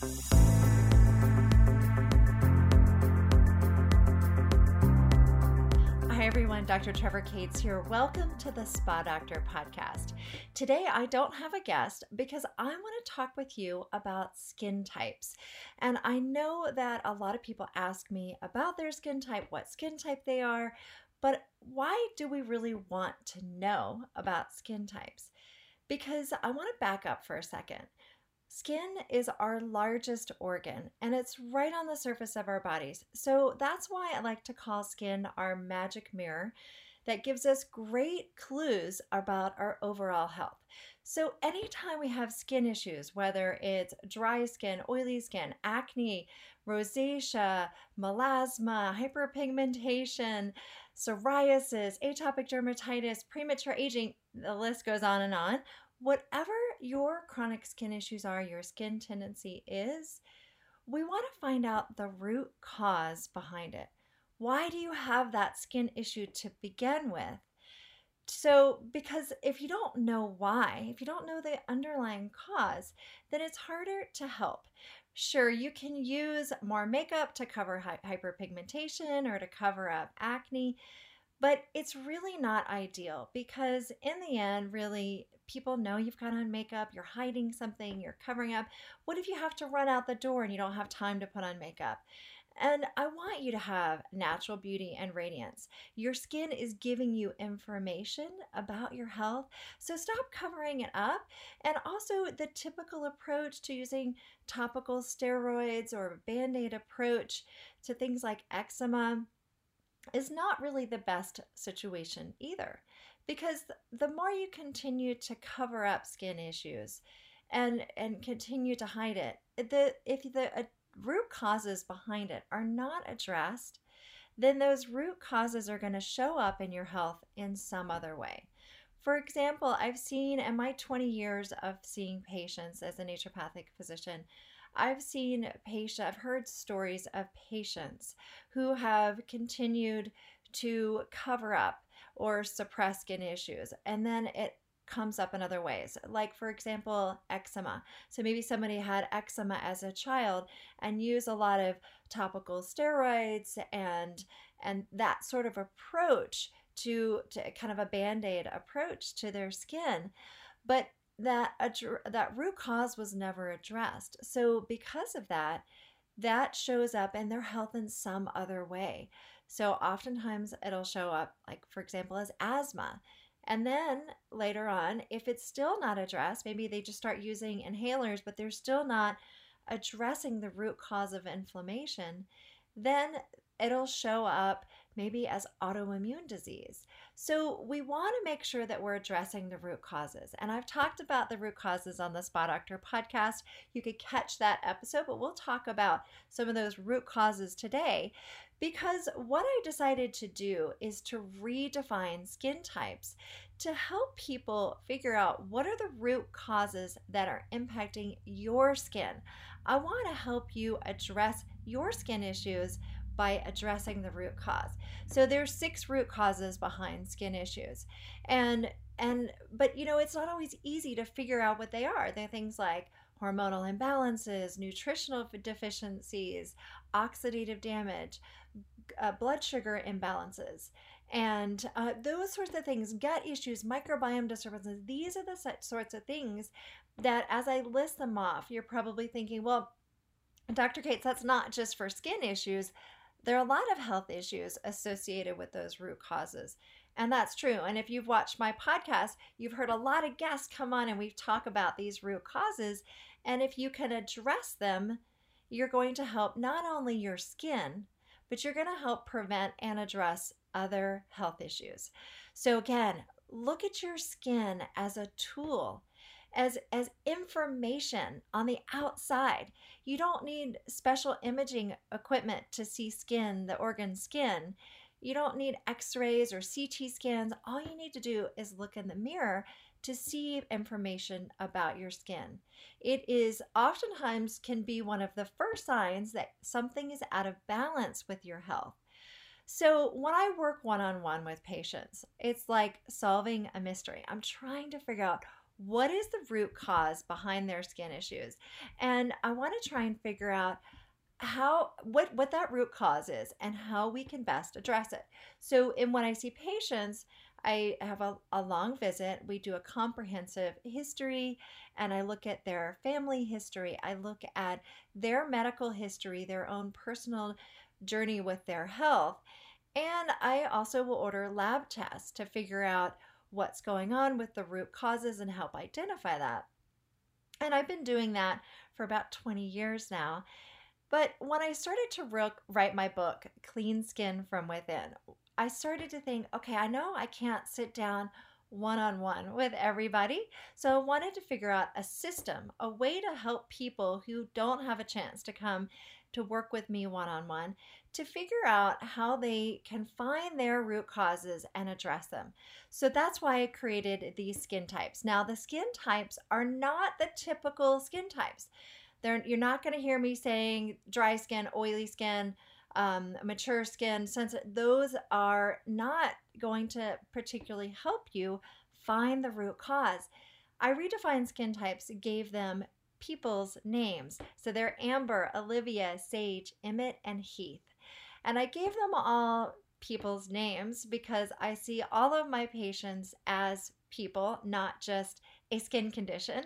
Hi, everyone. Dr. Trevor Cates here. Welcome to the Spa Doctor podcast. Today, I don't have a guest because I want to talk with you about skin types. And I know that a lot of people ask me about their skin type, what skin type they are, but why do we really want to know about skin types? Because I want to back up for a second. Skin is our largest organ and it's right on the surface of our bodies. So that's why I like to call skin our magic mirror that gives us great clues about our overall health. So, anytime we have skin issues, whether it's dry skin, oily skin, acne, rosacea, melasma, hyperpigmentation, psoriasis, atopic dermatitis, premature aging, the list goes on and on whatever your chronic skin issues are, your skin tendency is, we want to find out the root cause behind it. Why do you have that skin issue to begin with? So, because if you don't know why, if you don't know the underlying cause, then it's harder to help. Sure, you can use more makeup to cover hyperpigmentation or to cover up acne, but it's really not ideal because, in the end, really, people know you've got on makeup, you're hiding something, you're covering up. What if you have to run out the door and you don't have time to put on makeup? And I want you to have natural beauty and radiance. Your skin is giving you information about your health. So stop covering it up. And also, the typical approach to using topical steroids or band aid approach to things like eczema is not really the best situation either because the more you continue to cover up skin issues and and continue to hide it the if the uh, root causes behind it are not addressed then those root causes are going to show up in your health in some other way. For example i've seen in my 20 years of seeing patients as a naturopathic physician I've seen patients, I've heard stories of patients who have continued to cover up or suppress skin issues. And then it comes up in other ways. Like, for example, eczema. So maybe somebody had eczema as a child and used a lot of topical steroids and and that sort of approach to, to kind of a band-aid approach to their skin. But that that root cause was never addressed. So because of that, that shows up in their health in some other way. So oftentimes it'll show up, like, for example, as asthma. And then later on, if it's still not addressed, maybe they just start using inhalers, but they're still not addressing the root cause of inflammation, then it'll show up maybe as autoimmune disease. So we want to make sure that we're addressing the root causes. And I've talked about the root causes on the Spa Doctor podcast. You could catch that episode, but we'll talk about some of those root causes today because what I decided to do is to redefine skin types to help people figure out what are the root causes that are impacting your skin. I want to help you address your skin issues by addressing the root cause. So there's six root causes behind skin issues. And and but you know, it's not always easy to figure out what they are. They're things like hormonal imbalances, nutritional deficiencies, oxidative damage, uh, blood sugar imbalances, and uh, those sorts of things, gut issues, microbiome disturbances. These are the sorts of things that, as I list them off, you're probably thinking, well, Dr. Cates, that's not just for skin issues there are a lot of health issues associated with those root causes. And that's true. And if you've watched my podcast, you've heard a lot of guests come on and we've talked about these root causes. And if you can address them, you're going to help not only your skin, but you're going to help prevent and address other health issues. So, again, look at your skin as a tool as as information on the outside. You don't need special imaging equipment to see skin, the organ skin. You don't need x-rays or CT scans. All you need to do is look in the mirror to see information about your skin. It is oftentimes can be one of the first signs that something is out of balance with your health. So, when I work one on one with patients, it's like solving a mystery. I'm trying to figure out what is the root cause behind their skin issues? And I want to try and figure out how what what that root cause is and how we can best address it. So in when I see patients, I have a, a long visit. We do a comprehensive history and I look at their family history. I look at their medical history, their own personal journey with their health. And I also will order lab tests to figure out what's going on with the root causes and help identify that. And I've been doing that for about 20 years now. But when I started to write my book, Clean Skin from Within, I started to think, okay, I know I can't sit down one on one with everybody. So I wanted to figure out a system, a way to help people who don't have a chance to come to work with me one on one to figure out how they can find their root causes and address them. So that's why I created these skin types. Now, the skin types are not the typical skin types. They're, you're not going to hear me saying dry skin, oily skin, um, mature skin, sensitive, those are not going to particularly help you find the root cause. I redefined skin types, gave them people's names. So they're Amber, Olivia, Sage, Emmett, and Heath. And I gave them all people's names because I see all of my patients as people, not just a skin condition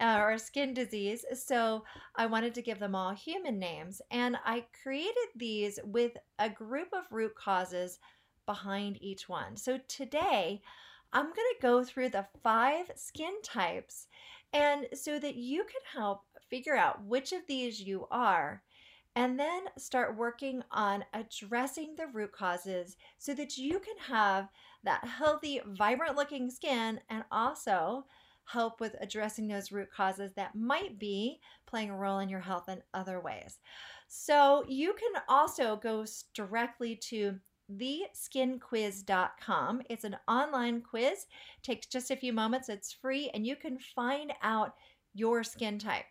uh, or a skin disease. So I wanted to give them all human names. And I created these with a group of root causes behind each one. So today, I'm going to go through the five skin types and so that you can help figure out which of these you are and then start working on addressing the root causes so that you can have that healthy, vibrant looking skin and also help with addressing those root causes that might be playing a role in your health in other ways. So you can also go directly to theskinquiz.com. It's an online quiz, takes just a few moments, it's free, and you can find out your skin type.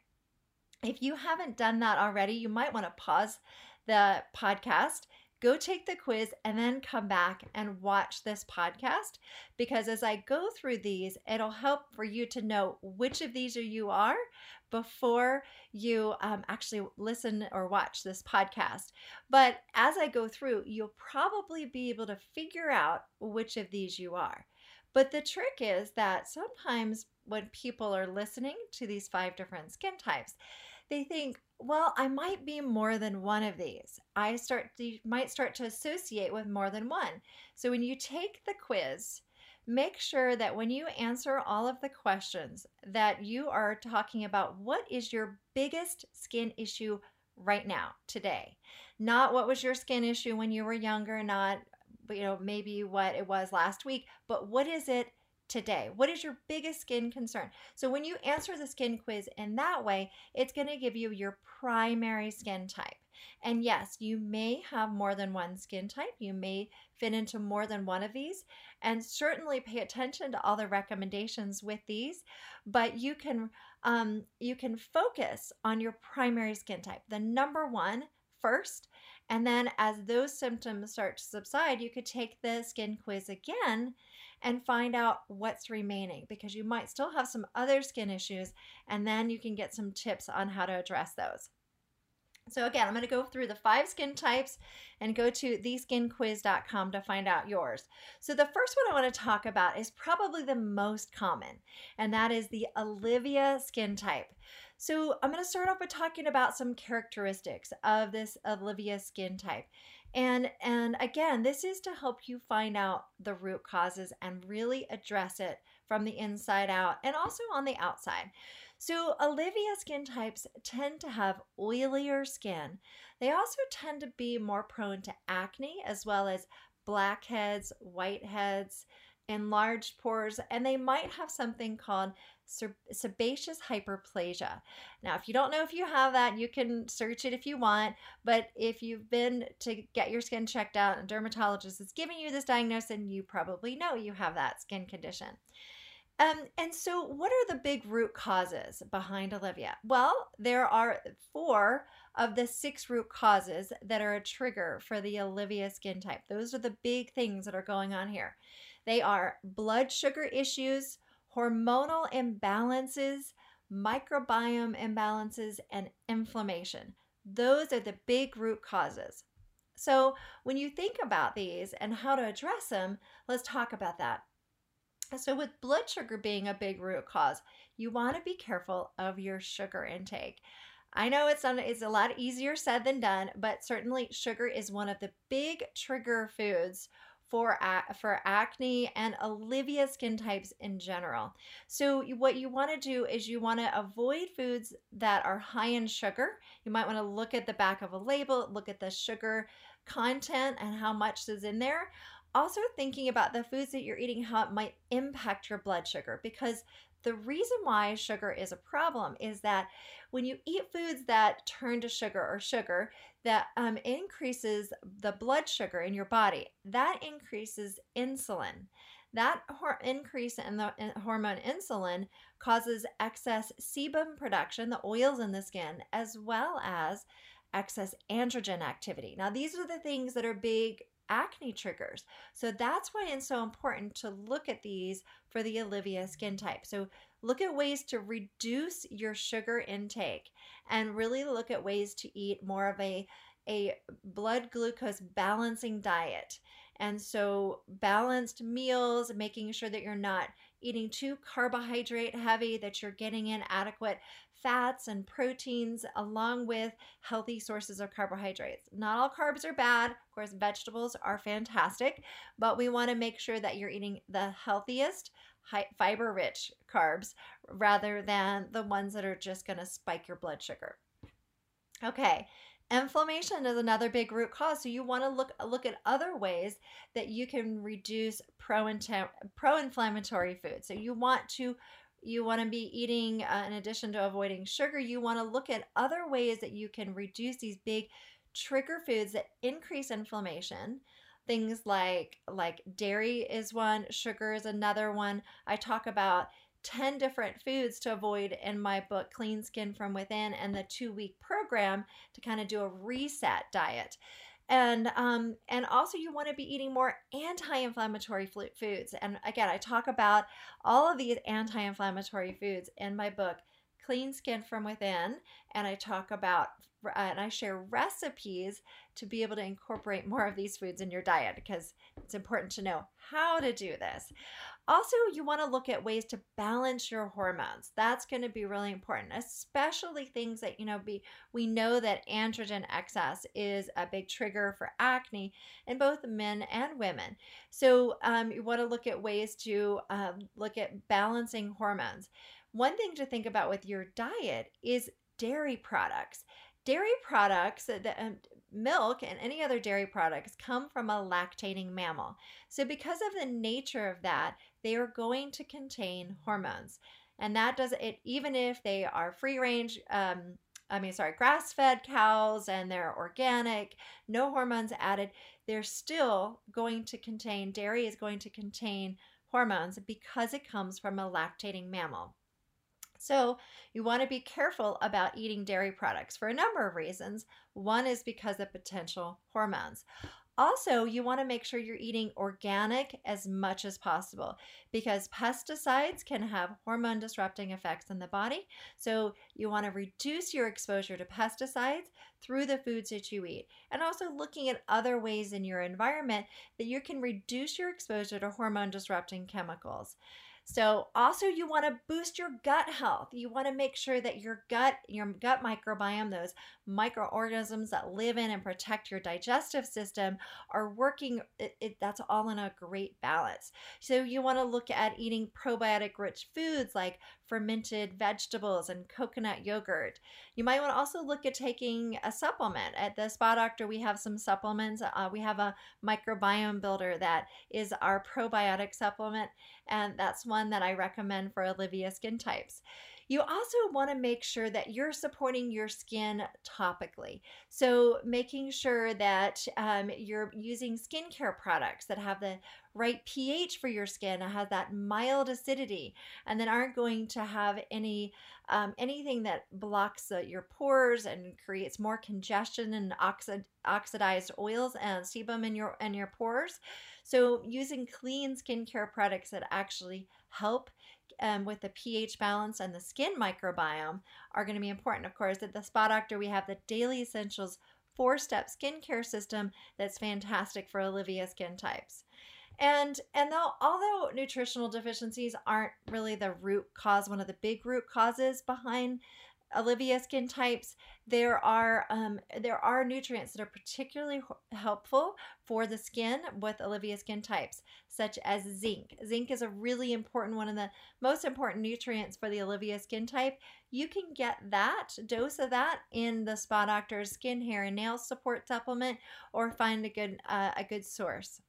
If you haven't done that already, you might want to pause the podcast go take the quiz and then come back and watch this podcast because as I go through these, it'll help for you to know which of these you are before you um, actually listen or watch this podcast. But as I go through, you'll probably be able to figure out which of these you are. But the trick is that sometimes when people are listening to these five different skin types, they think, well, I might be more than one of these. I start to, might start to associate with more than one. So when you take the quiz, make sure that when you answer all of the questions that you are talking about what is your biggest skin issue right now today not what was your skin issue when you were younger not you know maybe what it was last week but what is it today? What is your biggest skin concern? So, when you answer the skin quiz in that way, it's going to give you your primary skin type. And yes, you may have more than one skin type. You may fit into more than one of these. And certainly pay attention to all the recommendations with these. But you can um, you can focus on your primary skin type, the number one first. And then as those symptoms start to subside, you could take the skin quiz again and find out what's remaining because you might still have some other skin issues and then you can get some tips on how to address those. So again, I'm going to go through the five skin types and go to theskinquiz.com to find out yours. So the first one I want to talk about is probably the most common, and that is the Olivia skin type. So I'm going to start off by talking about some characteristics of this Olivia skin type. And and again, this is to help you find out the root causes and really address it from the inside out and also on the outside. So, Olivia skin types tend to have oilier skin. They also tend to be more prone to acne as well as blackheads, whiteheads, enlarged pores, and they might have something called sebaceous hyperplasia. Now, if you don't know if you have that, you can search it if you want. But if you've been to get your skin checked out and dermatologist is giving you this diagnosis, you probably know you have that skin condition. Um, and so, what are the big root causes behind Olivia? Well, there are four of the six root causes that are a trigger for the Olivia skin type. Those are the big things that are going on here. They are blood sugar issues, hormonal imbalances, microbiome imbalances, and inflammation. Those are the big root causes. So, when you think about these and how to address them, let's talk about that. So, with blood sugar being a big root cause, you want to be careful of your sugar intake. I know it's on, it's a lot easier said than done, but certainly sugar is one of the big trigger foods for for acne and Olivia skin types in general. So what you want to do is you want to avoid foods that are high in sugar. You might want to look at the back of a label, look at the sugar content and how much is in there. Also thinking about the foods that you're eating how it might impact your blood sugar because the reason why sugar is a problem is that when you eat foods that turn to sugar or sugar that um, increases the blood sugar in your body, that increases insulin. That hor- increase in the in hormone insulin causes excess sebum production, the oils in the skin, as well as excess androgen activity. Now, these are the things that are big acne triggers. So that's why it's so important to look at these for the Olivia skin type. So look at ways to reduce your sugar intake and really look at ways to eat more of a a blood glucose balancing diet. And so balanced meals, making sure that you're not eating too carbohydrate heavy, that you're getting in adequate fats and proteins along with healthy sources of carbohydrates. Not all carbs are bad. Of course, vegetables are fantastic, but we want to make sure that you're eating the healthiest, fiber rich carbs rather than the ones that are just going to spike your blood sugar. Okay. Inflammation is another big root cause, so you want to look look at other ways that you can reduce pro-inflammatory foods. So you want to you want to be eating uh, in addition to avoiding sugar you want to look at other ways that you can reduce these big trigger foods that increase inflammation things like like dairy is one sugar is another one. I talk about 10 different foods to avoid in my book clean skin from within and the two week program to kind of do a reset diet. And um, and also you want to be eating more anti-inflammatory foods. And again i talk about all of these anti-inflammatory foods in my book clean skin from within and i talk about and i share recipes to be able to incorporate more of these foods in your diet because it's important to know how to do this also, you want to look at ways to balance your hormones. That's going to be really important, especially things that, you know, be we know that androgen excess is a big trigger for acne in both men and women. So, um, you want to look at ways to um, look at balancing hormones. One thing to think about with your diet is dairy products. Dairy products, um, milk and any other dairy products come from a lactating mammal. So, because of the nature of that, they are going to contain hormones. And that does it, even if they are free range, um, I mean, sorry, grass fed cows and they're organic, no hormones added, they're still going to contain, dairy is going to contain hormones because it comes from a lactating mammal. So, you want to be careful about eating dairy products for a number of reasons. One is because of potential hormones. Also, you want to make sure you're eating organic as much as possible because pesticides can have hormone disrupting effects in the body. So, you want to reduce your exposure to pesticides through the foods that you eat. And also looking at other ways in your environment that you can reduce your exposure to hormone disrupting chemicals. So, also, you want to boost your gut health. You want to make sure that your gut, your gut microbiome, those microorganisms that live in and protect your digestive system, are working. It, it, that's all in a great balance. So, you want to look at eating probiotic rich foods like fermented vegetables and coconut yogurt. You might want to also look at taking a supplement. At the Spa Doctor, we have some supplements. Uh, we have a microbiome builder that is our probiotic supplement, and that's one that I recommend for Olivia skin types. You also want to make sure that you're supporting your skin topically. So, making sure that um, you're using skincare products that have the right pH for your skin, have that mild acidity, and then aren't going to have any um, anything that blocks uh, your pores and creates more congestion and oxid, oxidized oils and sebum in your in your pores. So, using clean skincare products that actually help um, with the pH balance and the skin microbiome are going to be important. Of course, at the Spa Doctor, we have the Daily Essentials four step skincare system that's fantastic for Olivia skin types. And and though although nutritional deficiencies aren't really the root cause, one of the big root causes behind Olivia skin types, there are um, there are nutrients that are particularly helpful for the skin with Olivia skin types, such as zinc. Zinc is a really important one of the most important nutrients for the Olivia skin type. You can get that dose of that in the Spa Doctor's skin, hair, and nail support supplement, or find a good uh, a good source.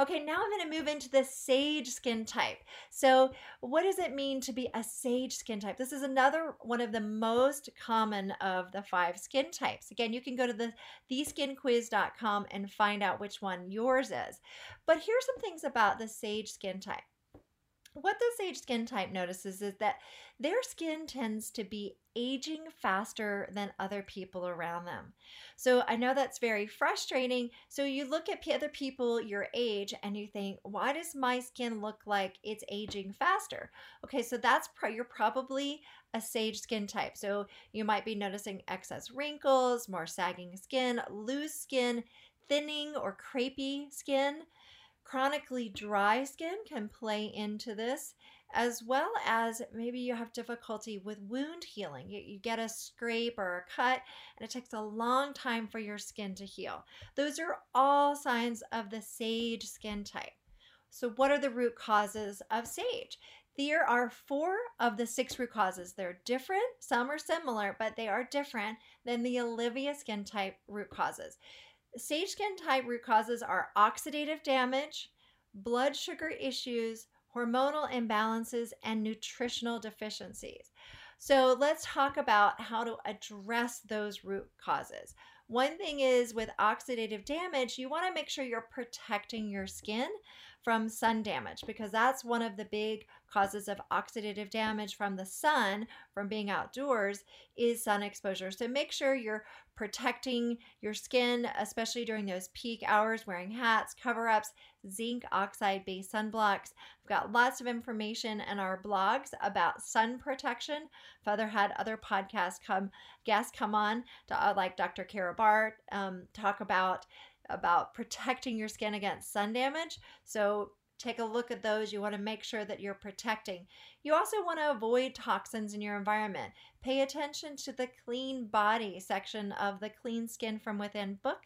Okay, now I'm going to move into the sage skin type. So, what does it mean to be a sage skin type? This is another one of the most common of the five skin types. Again, you can go to the theskinquiz.com and find out which one yours is. But here's some things about the sage skin type. What the sage skin type notices is that their skin tends to be aging faster than other people around them. So I know that's very frustrating. So you look at other people your age and you think, why does my skin look like it's aging faster? Okay, so that's pro- you're probably a sage skin type. So you might be noticing excess wrinkles, more sagging skin, loose skin, thinning or crepey skin. Chronically dry skin can play into this, as well as maybe you have difficulty with wound healing. You, you, get a scrape or a cut, and it takes a long time for your skin to heal. Those are all signs of the sage skin type. So, what are the root causes of sage? There are four of the six root causes. They're different, some are similar, but they are different than the Olivia skin type root causes. Sage skin type root causes are oxidative damage, blood sugar issues, hormonal imbalances, and nutritional deficiencies. So let's talk about how to address those root causes. One thing is with oxidative damage, you want to make sure you're protecting your skin from sun damage because that's one of the big causes of oxidative damage from the sun from being outdoors is sun exposure. So make sure you're protecting your skin, especially during those peak hours, wearing hats, cover ups, zinc oxide based sunblocks. I've got lots of information in our blogs about sun protection. I've other had other podcasts come guests come on to uh, like Dr. Kara Bart um, talk about about protecting your skin against sun damage. So take a look at those. You want to make sure that you're protecting. You also want to avoid toxins in your environment. Pay attention to the clean body section of the Clean Skin from Within book.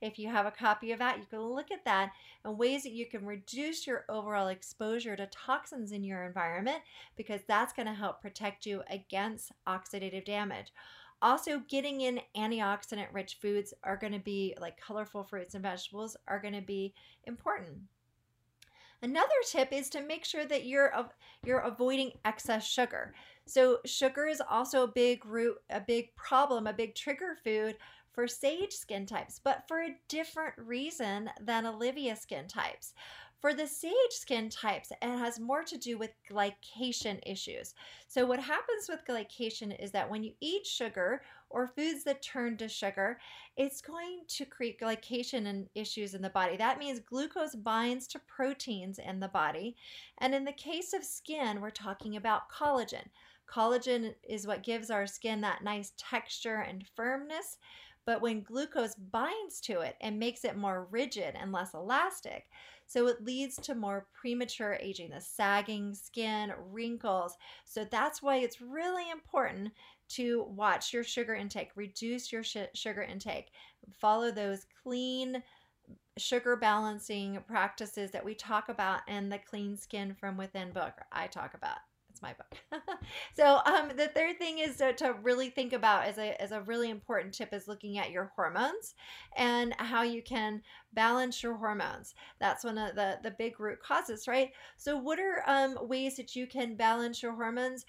If you have a copy of that, you can look at that and ways that you can reduce your overall exposure to toxins in your environment because that's going to help protect you against oxidative damage. Also, getting in antioxidant rich foods are going to be like colorful fruits and vegetables are going to be important. Another tip is to make sure that you're you're avoiding excess sugar. So sugar is also a big root, a big problem, a big trigger food for sage skin types, but for a different reason than Olivia skin types. For the sage skin types, it has more to do with glycation issues. So, what happens with glycation is that when you eat sugar or foods that turn to sugar, it's going to create glycation and issues in the body. That means glucose binds to proteins in the body. And in the case of skin, we're talking about collagen. Collagen is what gives our skin that nice texture and firmness. But when glucose binds to it and makes it more rigid and less elastic, so it leads to more premature aging, the sagging skin, wrinkles. So that's why it's really important to watch your sugar intake, reduce your sh- sugar intake, follow those clean sugar balancing practices that we talk about in the Clean Skin from Within book, I talk about my book. so um, the third thing is to, to, really think about as a, as a really important tip is looking at your hormones and how you can balance your hormones. That's one of the, the big root causes, right? So what are um, ways that you can balance your hormones?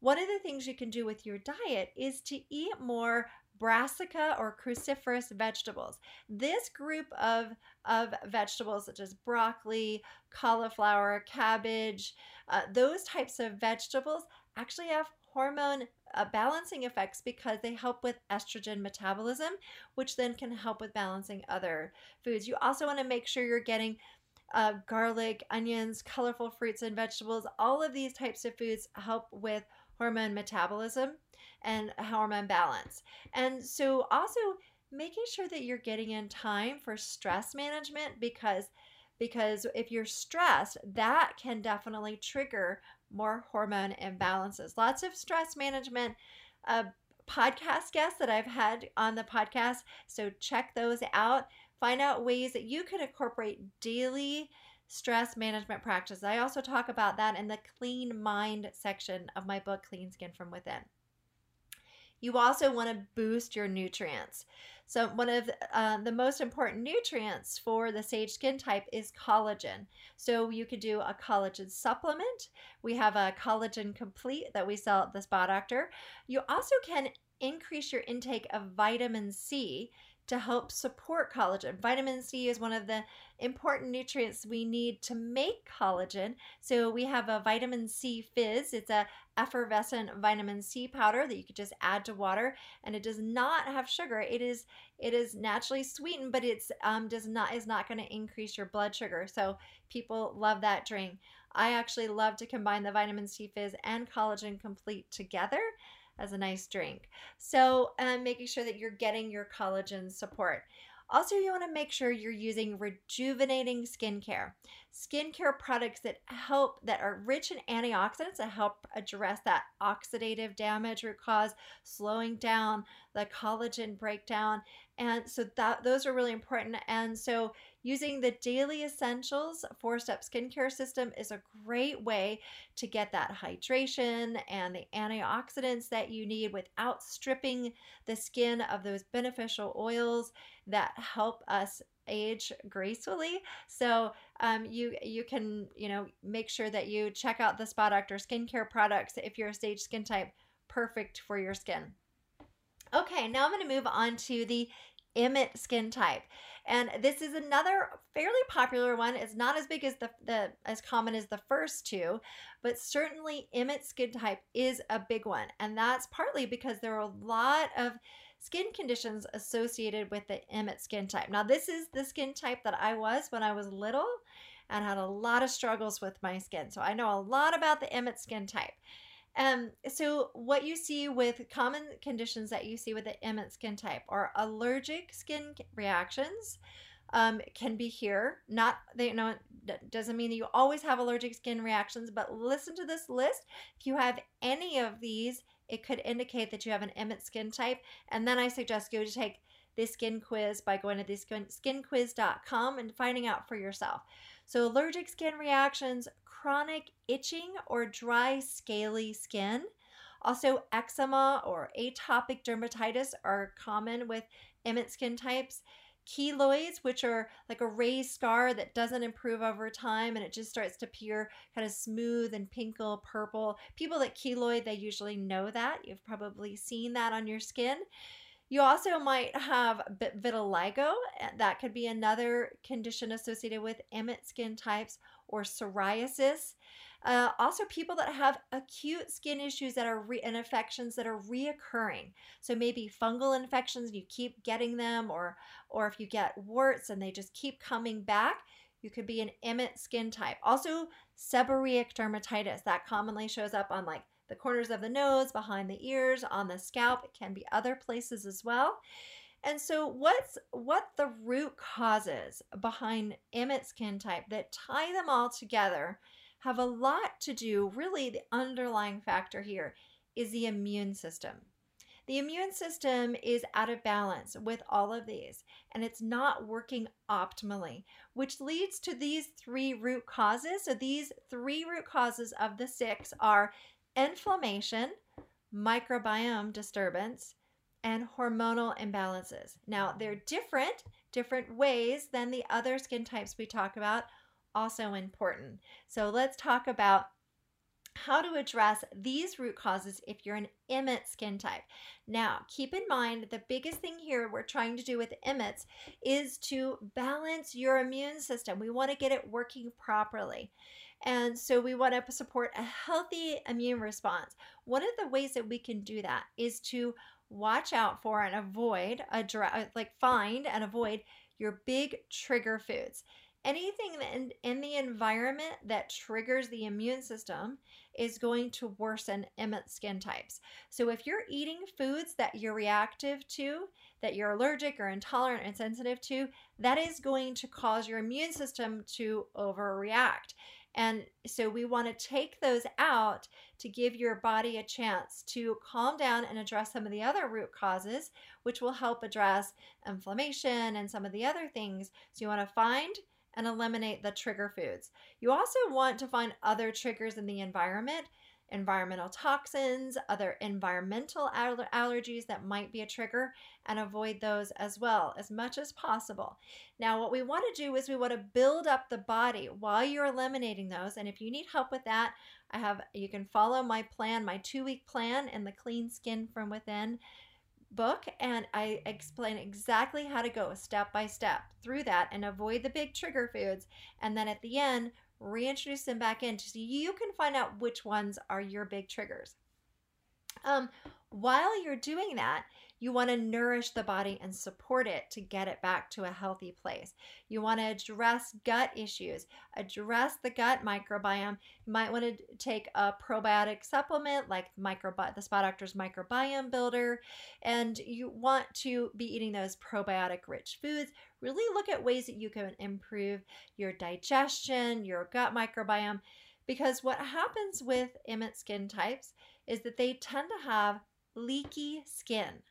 One of the things you can do with your diet is to eat more brassica or cruciferous vegetables. This group of, of vegetables, such as broccoli, cauliflower, cabbage, uh, those types of vegetables actually have hormone uh, balancing effects because they help with estrogen metabolism, which then can help with balancing other foods. You also want to make sure you're getting uh, garlic, onions, colorful fruits and vegetables. All of these types of foods help with hormone metabolism and hormone balance. And so, also making sure that you're getting in time for stress management because because if you're stressed, that can definitely trigger more hormone imbalances. Lots of stress management uh, podcast guests that I've had on the podcast. So check those out. Find out ways that you can incorporate daily stress management practices. I also talk about that in the clean mind section of my book, Clean Skin from Within. You also want to boost your nutrients. So, one of uh, the most important nutrients for the sage skin type is collagen. So, you could do a collagen supplement. We have a collagen complete that we sell at the Spa Doctor. You also can increase your intake of vitamin C to help support collagen. Vitamin C is one of the important nutrients we need to make collagen. So we have a vitamin C fizz. It's a effervescent vitamin C powder that you could just add to water, and it does not have sugar. It is it is naturally sweetened, but it's um, does not is not going to increase your blood sugar. So people love that drink. I actually love to combine the vitamin C fizz and collagen complete together as a nice drink. So, um, making sure that you're getting your collagen support. Also, you want to make sure you're using rejuvenating skincare. Skincare products that help, that are rich in antioxidants that help address that oxidative damage root cause, slowing down the collagen breakdown. And so that those are really important. And so Using the Daily Essentials four step skincare system is a great way to get that hydration and the antioxidants that you need without stripping the skin of those beneficial oils that help us age gracefully. So um, you you can you know make sure that you check out the Spa Doctor skincare products if you're a sage skin type, perfect for your skin. Okay, now I'm going to move on to the Emmet skin type. And this is another fairly popular one. It's not as big as the, the as common as the first two, but certainly Emmet skin type is a big one. And that's partly because there are a lot of skin conditions associated with the Emmet skin type. Now, this is the skin type that I was when I was little and had a lot of struggles with my skin. So I know a lot about the Emmet skin type. Um, so what you see with common conditions that you see with the Emmett skin type are allergic skin reactions. Um, can be here. Not they you know doesn't mean that you always have allergic skin reactions, but listen to this list. If you have any of these, it could indicate that you have an Emmett skin type. And then I suggest go to take this skin quiz by going to this skinquiz.com and finding out for yourself. So allergic skin reactions, chronic itching or dry, scaly skin. Also, eczema or atopic dermatitis are common with Emmet skin types. Keloids, which are like a raised scar that doesn't improve over time and it just starts to appear kind of smooth and pinkle purple. People that keloid, they usually know that. You've probably seen that on your skin. You also might have vitiligo. That could be another condition associated with Emmet skin types or psoriasis. Uh, also, people that have acute skin issues that are re- and infections that are reoccurring. So maybe fungal infections, you keep getting them, or or if you get warts and they just keep coming back, you could be an Emmet skin type. Also, seborrheic dermatitis that commonly shows up on like the corners of the nose, behind the ears, on the scalp. It can be other places as well. And so what's what the root causes behind Emmet skin type that tie them all together have a lot to do, really the underlying factor here is the immune system. The immune system is out of balance with all of these, and it's not working optimally, which leads to these three root causes. So, these three root causes of the six are inflammation, microbiome disturbance, and hormonal imbalances. Now, they're different, different ways than the other skin types we talk about, also important. So, let's talk about how to address these root causes if you're an Emmet skin type. Now, keep in mind the biggest thing here we're trying to do with Emmets is to balance your immune system. We want to get it working properly. And so we want to support a healthy immune response. One of the ways that we can do that is to watch out for and avoid, address, uh, like find and avoid your big trigger foods. anything in, in the environment that triggers the immune system is going to worsen Emmett skin types. So if you're eating foods that you're reactive to, that you're allergic or intolerant and sensitive to, that is going to cause your immune system to overreact. And so we want to take those out to give your body a chance to calm down and address some of the other root causes, which will help address inflammation and some of the other things. So you want to find and eliminate the trigger foods. You also want to find other triggers in the environment environmental toxins, other environmental aller- allergies that might be a trigger, and avoid those as well as much as possible. Now, what we want to do is we want to build up the body while you're eliminating those. And if you need help with that, I have you can follow my plan, my two week plan in the Clean Skin from Within book and I explain exactly how to go step by step through that and avoid the big trigger foods. And then at the end, reintroduce them back in so you can find out which ones are your big triggers. Um, while you're doing that, you want to nourish the body and support it to get it back to a healthy place. You want to address gut issues, address the gut microbiome. You might want to take a probiotic supplement like microbi- the Spa Doctor's Microbiome Builder, and you want to be eating those probiotic rich foods. Really look at ways that you can improve your digestion, your gut microbiome, because what happens with Emmett skin types is that they tend to have leaky skin.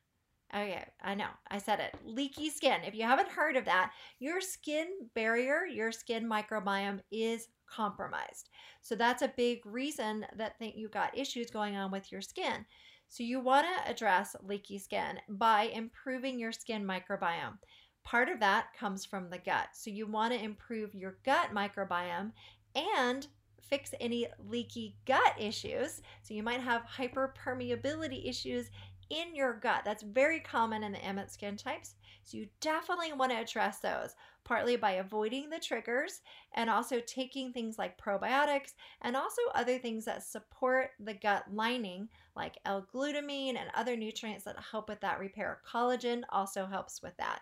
Okay, I know. I said it. Leaky skin. If you haven't heard of that, your skin barrier, your skin microbiome is compromised. So that's a big reason that think you got issues going on with your skin. So you want to address leaky skin by improving your skin microbiome. Part of that comes from the gut. So you want to improve your gut microbiome and fix any leaky gut issues. So you might have hyperpermeability issues in your gut. That's very common in the Emmett skin types. So you definitely want to address those, partly by avoiding the triggers and also taking things like probiotics and also other things that support the gut lining, like L-glutamine and other nutrients that help with that repair. Collagen also helps with that.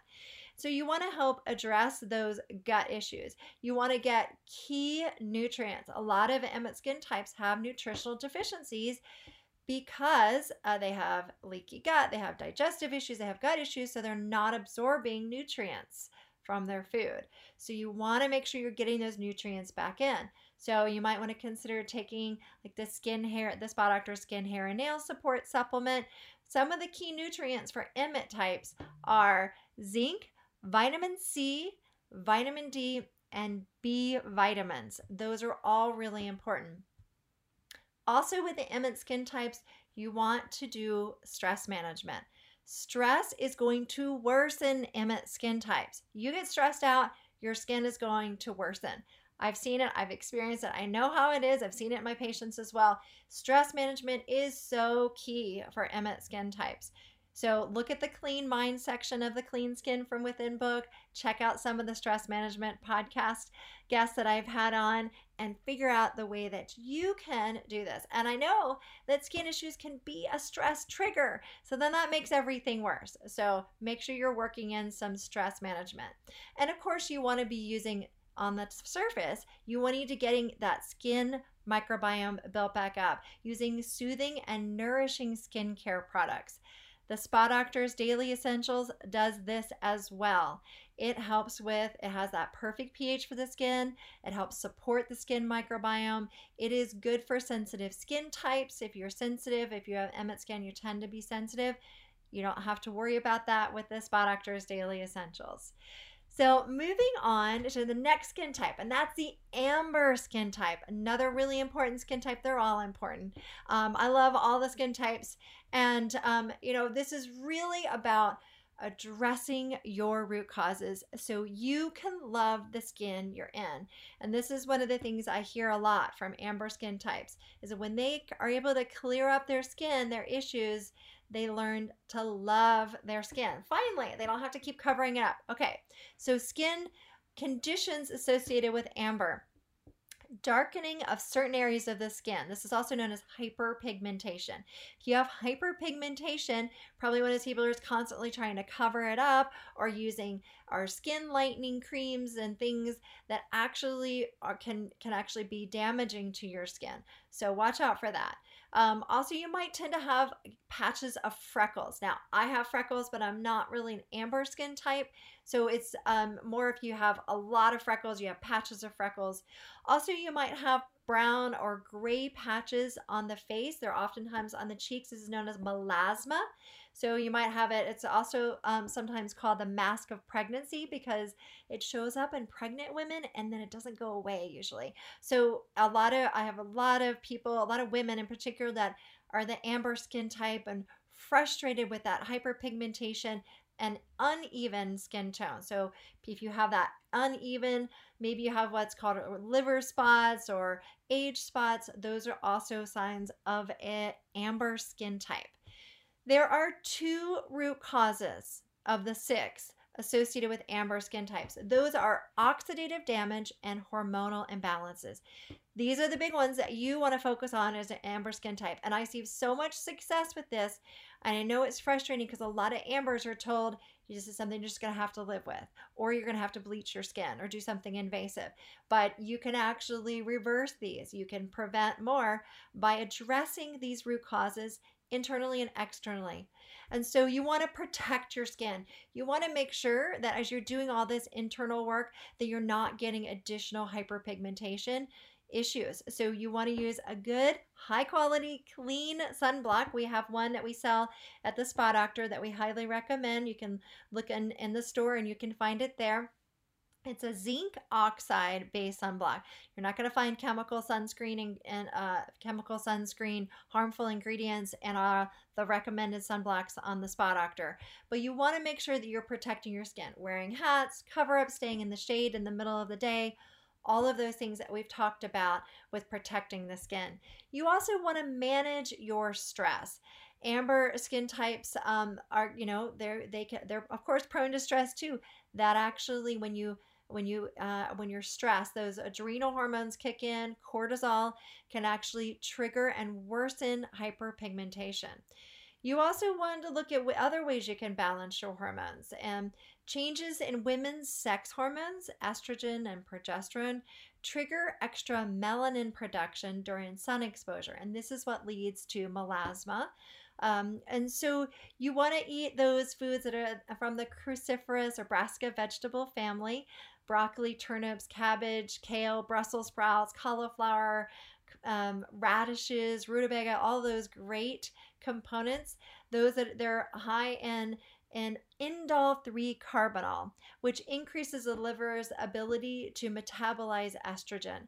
So you want to help address those gut issues. You want to get key nutrients. A lot of Emmett skin types have nutritional deficiencies because uh, they have leaky gut, they have digestive issues, they have gut issues, so they're not absorbing nutrients from their food. So you want to make sure you're getting those nutrients back in. So you might want to consider taking like the skin hair, the Spa Doctor skin hair and nail support supplement. Some of the key nutrients for Emmett types are zinc, vitamin C, vitamin D, and B vitamins. Those are all really important. Also, with the Emmett skin types, you want to do stress management. Stress is going to worsen Emmett skin types. You get stressed out, your skin is going to worsen. I've seen it, I've experienced it, I know how it is, I've seen it in my patients as well. Stress management is so key for Emmett skin types. So look at the clean mind section of the Clean Skin from Within book. Check out some of the stress management podcast guests that I've had on and figure out the way that you can do this. And I know that skin issues can be a stress trigger. So then that makes everything worse. So make sure you're working in some stress management. And of course, you want to be using on the surface, you want to to getting that skin microbiome built back up using soothing and nourishing skincare products. The Spa Doctor's Daily Essentials does this as well. It helps with, it has that perfect pH for the skin. It helps support the skin microbiome. It is good for sensitive skin types. If you're sensitive, if you have Emmett skin, you tend to be sensitive. You don't have to worry about that with the Spa Doctor's Daily Essentials. So, moving on to the next skin type, and that's the amber skin type. Another really important skin type. They're all important. Um, I love all the skin types. And, um, you know, this is really about addressing your root causes so you can love the skin you're in. And this is one of the things I hear a lot from amber skin types is that when they are able to clear up their skin, their issues, they learned to love their skin. Finally, they don't have to keep covering it up. Okay, so skin conditions associated with amber. Darkening of certain areas of the skin. This is also known as hyperpigmentation. If you have hyperpigmentation, probably one of those people who's constantly trying to cover it up or using our skin lightening creams and things that actually are, can can actually be damaging to your skin. So watch out for that. Um, also, you might tend to have patches of freckles. Now, I have freckles, but I'm not really an amber skin type. So it's um, more if you have a lot of freckles, you have patches of freckles. Also, you might have brown or gray patches on the face. They're oftentimes on the cheeks. This is known as melasma. So you might have it. It's also um, sometimes called the mask of pregnancy because it shows up in pregnant women and then it doesn't go away usually. So a lot of I have a lot of people, a lot of women in particular that are the amber skin type and frustrated with that hyperpigmentation and uneven skin tone. So if you have that uneven, maybe you have what's called uh, liver spots or age spots, those are also signs of an amber skin type. There are two root causes of the six associated with amber skin types. Those are oxidative damage and hormonal imbalances. These are the big ones that you want to focus on as an amber skin type. And I see so much success with this. And I know it's frustrating because a lot of ambers are told this is something you're just going to have to live with, or you're going to have to bleach your skin or do something invasive. But you can actually reverse these. You can prevent more by addressing these root causes internally and externally. And so you want to protect your skin. You want to make sure that as you're doing all this internal work that you're not getting additional hyperpigmentation issues. So you want to use a good, high quality, clean sunblock. We have one that we sell at the Spa Doctor that we highly recommend. You can look in, in the store and you can find it there. It's a zinc oxide based sunblock. You're not going to find chemical sunscreen and, and uh, chemical sunscreen harmful ingredients and uh, the recommended sunblocks on the Spa Doctor. But you want to make sure that you're protecting your skin, wearing hats, cover up, staying in the shade in the middle of the day. All of those things that we've talked about with protecting the skin. You also want to manage your stress amber skin types um, are you know they're they can they're of course prone to stress too that actually when you when you uh, when you're stressed those adrenal hormones kick in cortisol can actually trigger and worsen hyperpigmentation. You also want to look at other ways you can balance your hormones and changes in women's sex hormones estrogen and progesterone trigger extra melanin production during sun exposure and this is what leads to melasma um, and so you want to eat those foods that are from the cruciferous or brassica vegetable family broccoli, turnips, cabbage, kale, Brussels sprouts, cauliflower, um, radishes, rutabaga, all those great components. Those that they're high in in indole 3 carbinol, which increases the liver's ability to metabolize estrogen.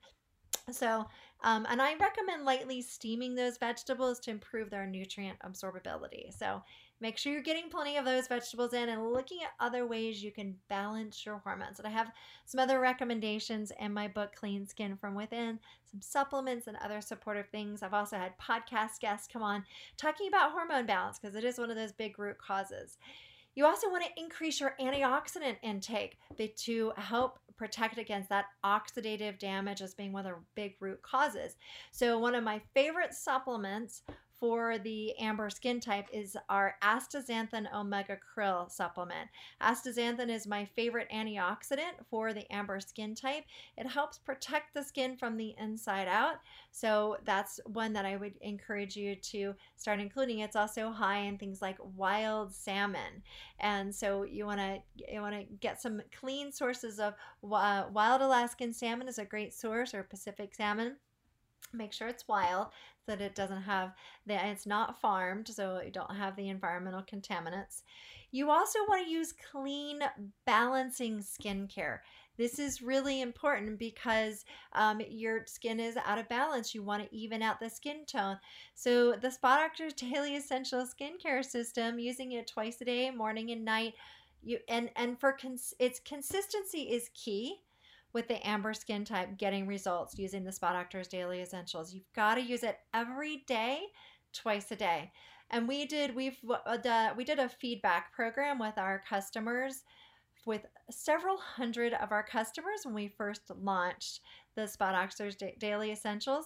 So, um, and I recommend lightly steaming those vegetables to improve their nutrient absorbability. So, Make sure you're getting plenty of those vegetables in and looking at other ways you can balance your hormones. And I have some other recommendations in my book, Clean Skin from Within, some supplements and other supportive things. I've also had podcast guests come on talking about hormone balance because it is one of those big root causes. You also want to increase your antioxidant intake to help protect against that oxidative damage as being one of the big root causes. So, one of my favorite supplements for the amber skin type is our astaxanthin omega krill supplement. Astaxanthin is my favorite antioxidant for the amber skin type. It helps protect the skin from the inside out. So that's one that I would encourage you to start including. It's also high in things like wild salmon. And so you want to you want to get some clean sources of uh, wild Alaskan salmon is a great source or Pacific salmon make sure it's wild that it doesn't have that it's not farmed so you don't have the environmental contaminants you also want to use clean balancing skincare this is really important because um, your skin is out of balance. You want to even out the skin tone. So, the Spa Doctor's Daily Essential Skincare System, using it twice a day, morning and night, you and and for cons- its consistency is key with the amber skin type getting results using the Spa Doctor's Daily Essentials. You've got to use it every day, twice a day. And we did we've uh, we did a feedback program with our customers with several hundred of our customers when we first launched the Spa Doctors Daily Essentials,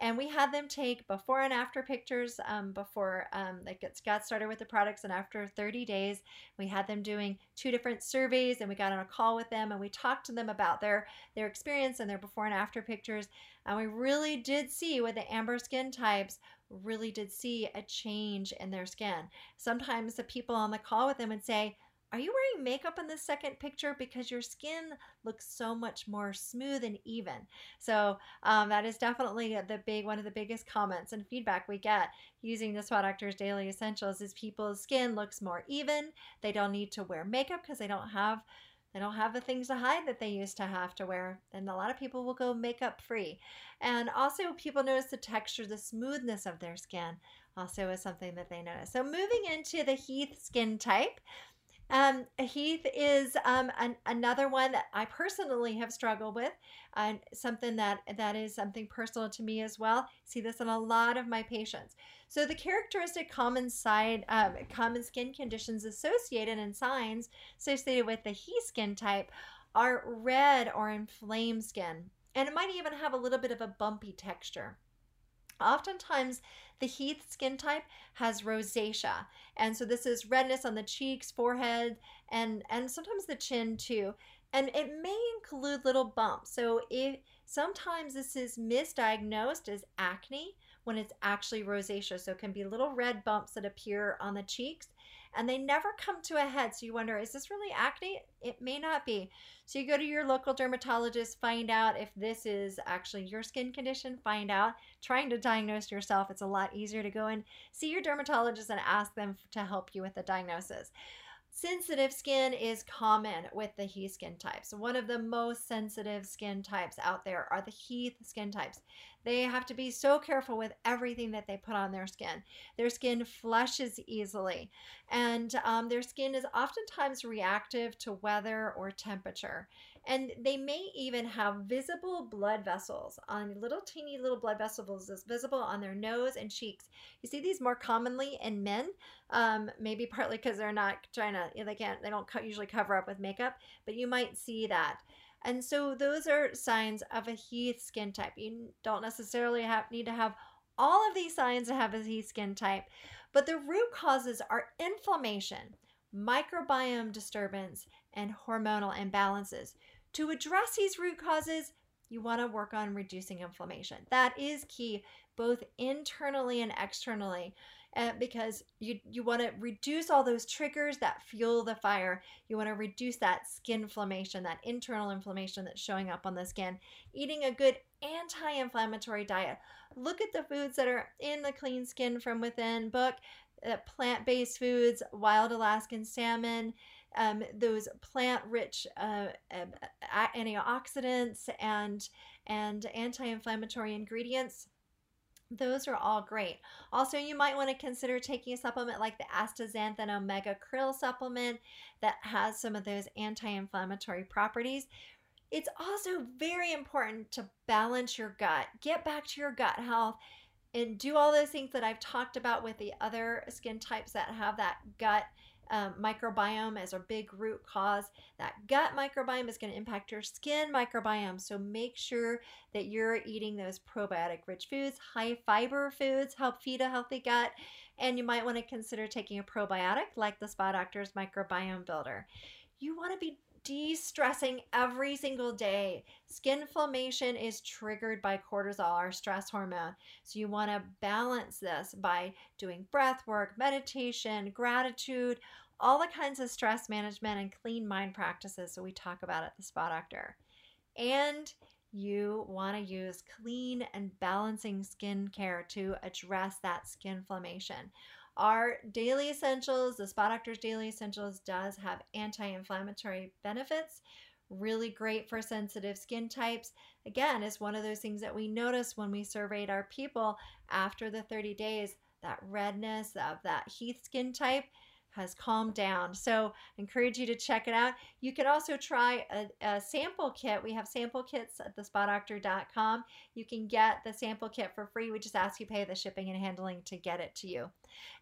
and we had them take before and after pictures um, before um, they got started with the products, and after 30 days, we had them doing two different surveys, and we got on a call with them, and we talked to them about their their experience and their before and after pictures, and we really did see with the amber skin types really did see a change in their skin. Sometimes the people on the call with them would say, are you wearing makeup in the second picture because your skin looks so much more smooth and even so um, that is definitely the big one of the biggest comments and feedback we get using the spa doctors daily essentials is people's skin looks more even they don't need to wear makeup because they don't have they don't have the things to hide that they used to have to wear. And a lot of people will go makeup free. And also, people notice the texture, the smoothness of their skin also is something that they notice. So, moving into the Heath skin type, um, Heath is um, an, another one that I personally have struggled with, and something that that is something personal to me as well. See this in a lot of my patients. So the characteristic common side, um, common skin conditions associated and signs associated with the Heath skin type are red or inflamed skin, and it might even have a little bit of a bumpy texture. Oftentimes, the Heath skin type has rosacea, and so this is redness on the cheeks, forehead, and and sometimes the chin too. And it may include little bumps. So if sometimes this is misdiagnosed as acne when it's actually rosacea. So it can be little red bumps that appear on the cheeks and they never come to a head. So you wonder, is this really acne? It may not be. So you go to your local dermatologist, find out if this is actually your skin condition, find out. Trying to diagnose yourself, it's a lot easier to go and see your dermatologist and ask them to help you with the diagnosis. Sensitive skin is common with the Heath skin types. One of the most sensitive skin types out there are the Heath skin types. They have to be so careful with everything that they put on their skin. Their skin flushes easily, and um, their skin is oftentimes reactive to weather or temperature. And they may even have visible blood vessels on little teeny little blood vessels visible on their nose and cheeks. You see these more commonly in men, um, maybe partly because they're not trying to, they can't, they don't usually cover up with makeup, but you might see that. And so those are signs of a Heath skin type. You don't necessarily have need to have all of these signs to have a Heath skin type, but the root causes are inflammation, microbiome disturbance, and hormonal imbalances. To address these root causes, you want to work on reducing inflammation. That is key, both internally and externally uh, because you you want to reduce all those triggers that fuel the fire. You want to reduce that skin inflammation, that internal inflammation that's showing up on the skin. Eating a good anti-inflammatory diet. Look at the foods that are in the Clean Skin from Within book. Uh, plant-based foods, wild Alaskan salmon, um, those plant-rich uh, uh, antioxidants and and anti-inflammatory ingredients those are all great. Also, you might want to consider taking a supplement like the Astaxanthin Omega Krill supplement that has some of those anti inflammatory properties. It's also very important to balance your gut, get back to your gut health, and do all those things that I've talked about with the other skin types that have that gut um, microbiome as a big root cause. That gut microbiome is going to impact your skin microbiome. So make sure that you're eating those probiotic rich foods. High fiber foods help feed a healthy gut. And you might want to consider taking a probiotic like the Spa Doctor's Microbiome Builder. You want to be de stressing every single day. Skin inflammation is triggered by cortisol, our stress hormone. So you want to balance this by doing breath work, meditation, gratitude, all the kinds of stress management and clean mind practices that we talk about at the Spa Doctor. And you want to use clean and balancing skincare to address that skin inflammation. Our daily essentials, the Spa Doctor's Daily Essentials, does have anti inflammatory benefits. Really great for sensitive skin types. Again, it's one of those things that we noticed when we surveyed our people after the 30 days that redness of that Heath skin type has calmed down. So encourage you to check it out. You can also try a, a sample kit. We have sample kits at thespadoctor.com. You can get the sample kit for free. We just ask you pay the shipping and handling to get it to you.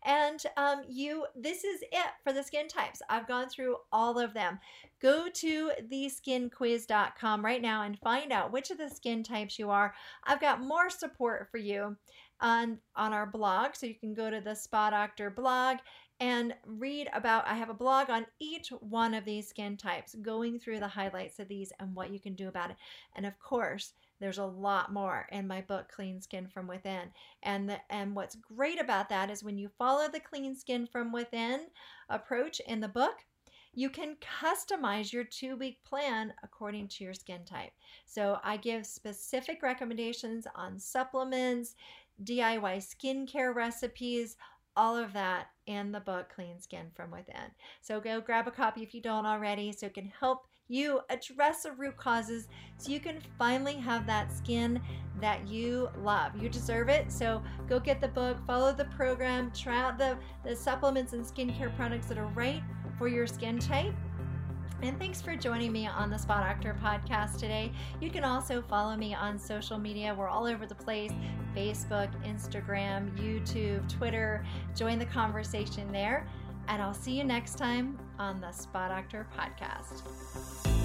And um, you, this is it for the skin types. I've gone through all of them. Go to theskinquiz.com right now and find out which of the skin types you are. I've got more support for you on on our blog. So you can go to the spa doctor blog and read about i have a blog on each one of these skin types going through the highlights of these and what you can do about it. And of course there's a lot more in my book clean skin from within. And the, and what's great about that is when you follow the clean skin from within approach in the book you can customize your two week plan according to your skin type. So, I give specific recommendations on supplements, DIY skincare recipes, all of that in the book Clean Skin from Within. So go grab a copy if you don't already so it can help you address the root causes so you can finally have that skin that you love. You deserve it. So go get the book, follow the program, try out the, the supplements and skincare products that are right for your skin type and thanks for joining me on the Spa Doctor podcast today. You can also follow me on social media. We're all over the place Facebook, Instagram, YouTube, Twitter. Join the conversation there. And I'll see you next time on the Spa Doctor podcast.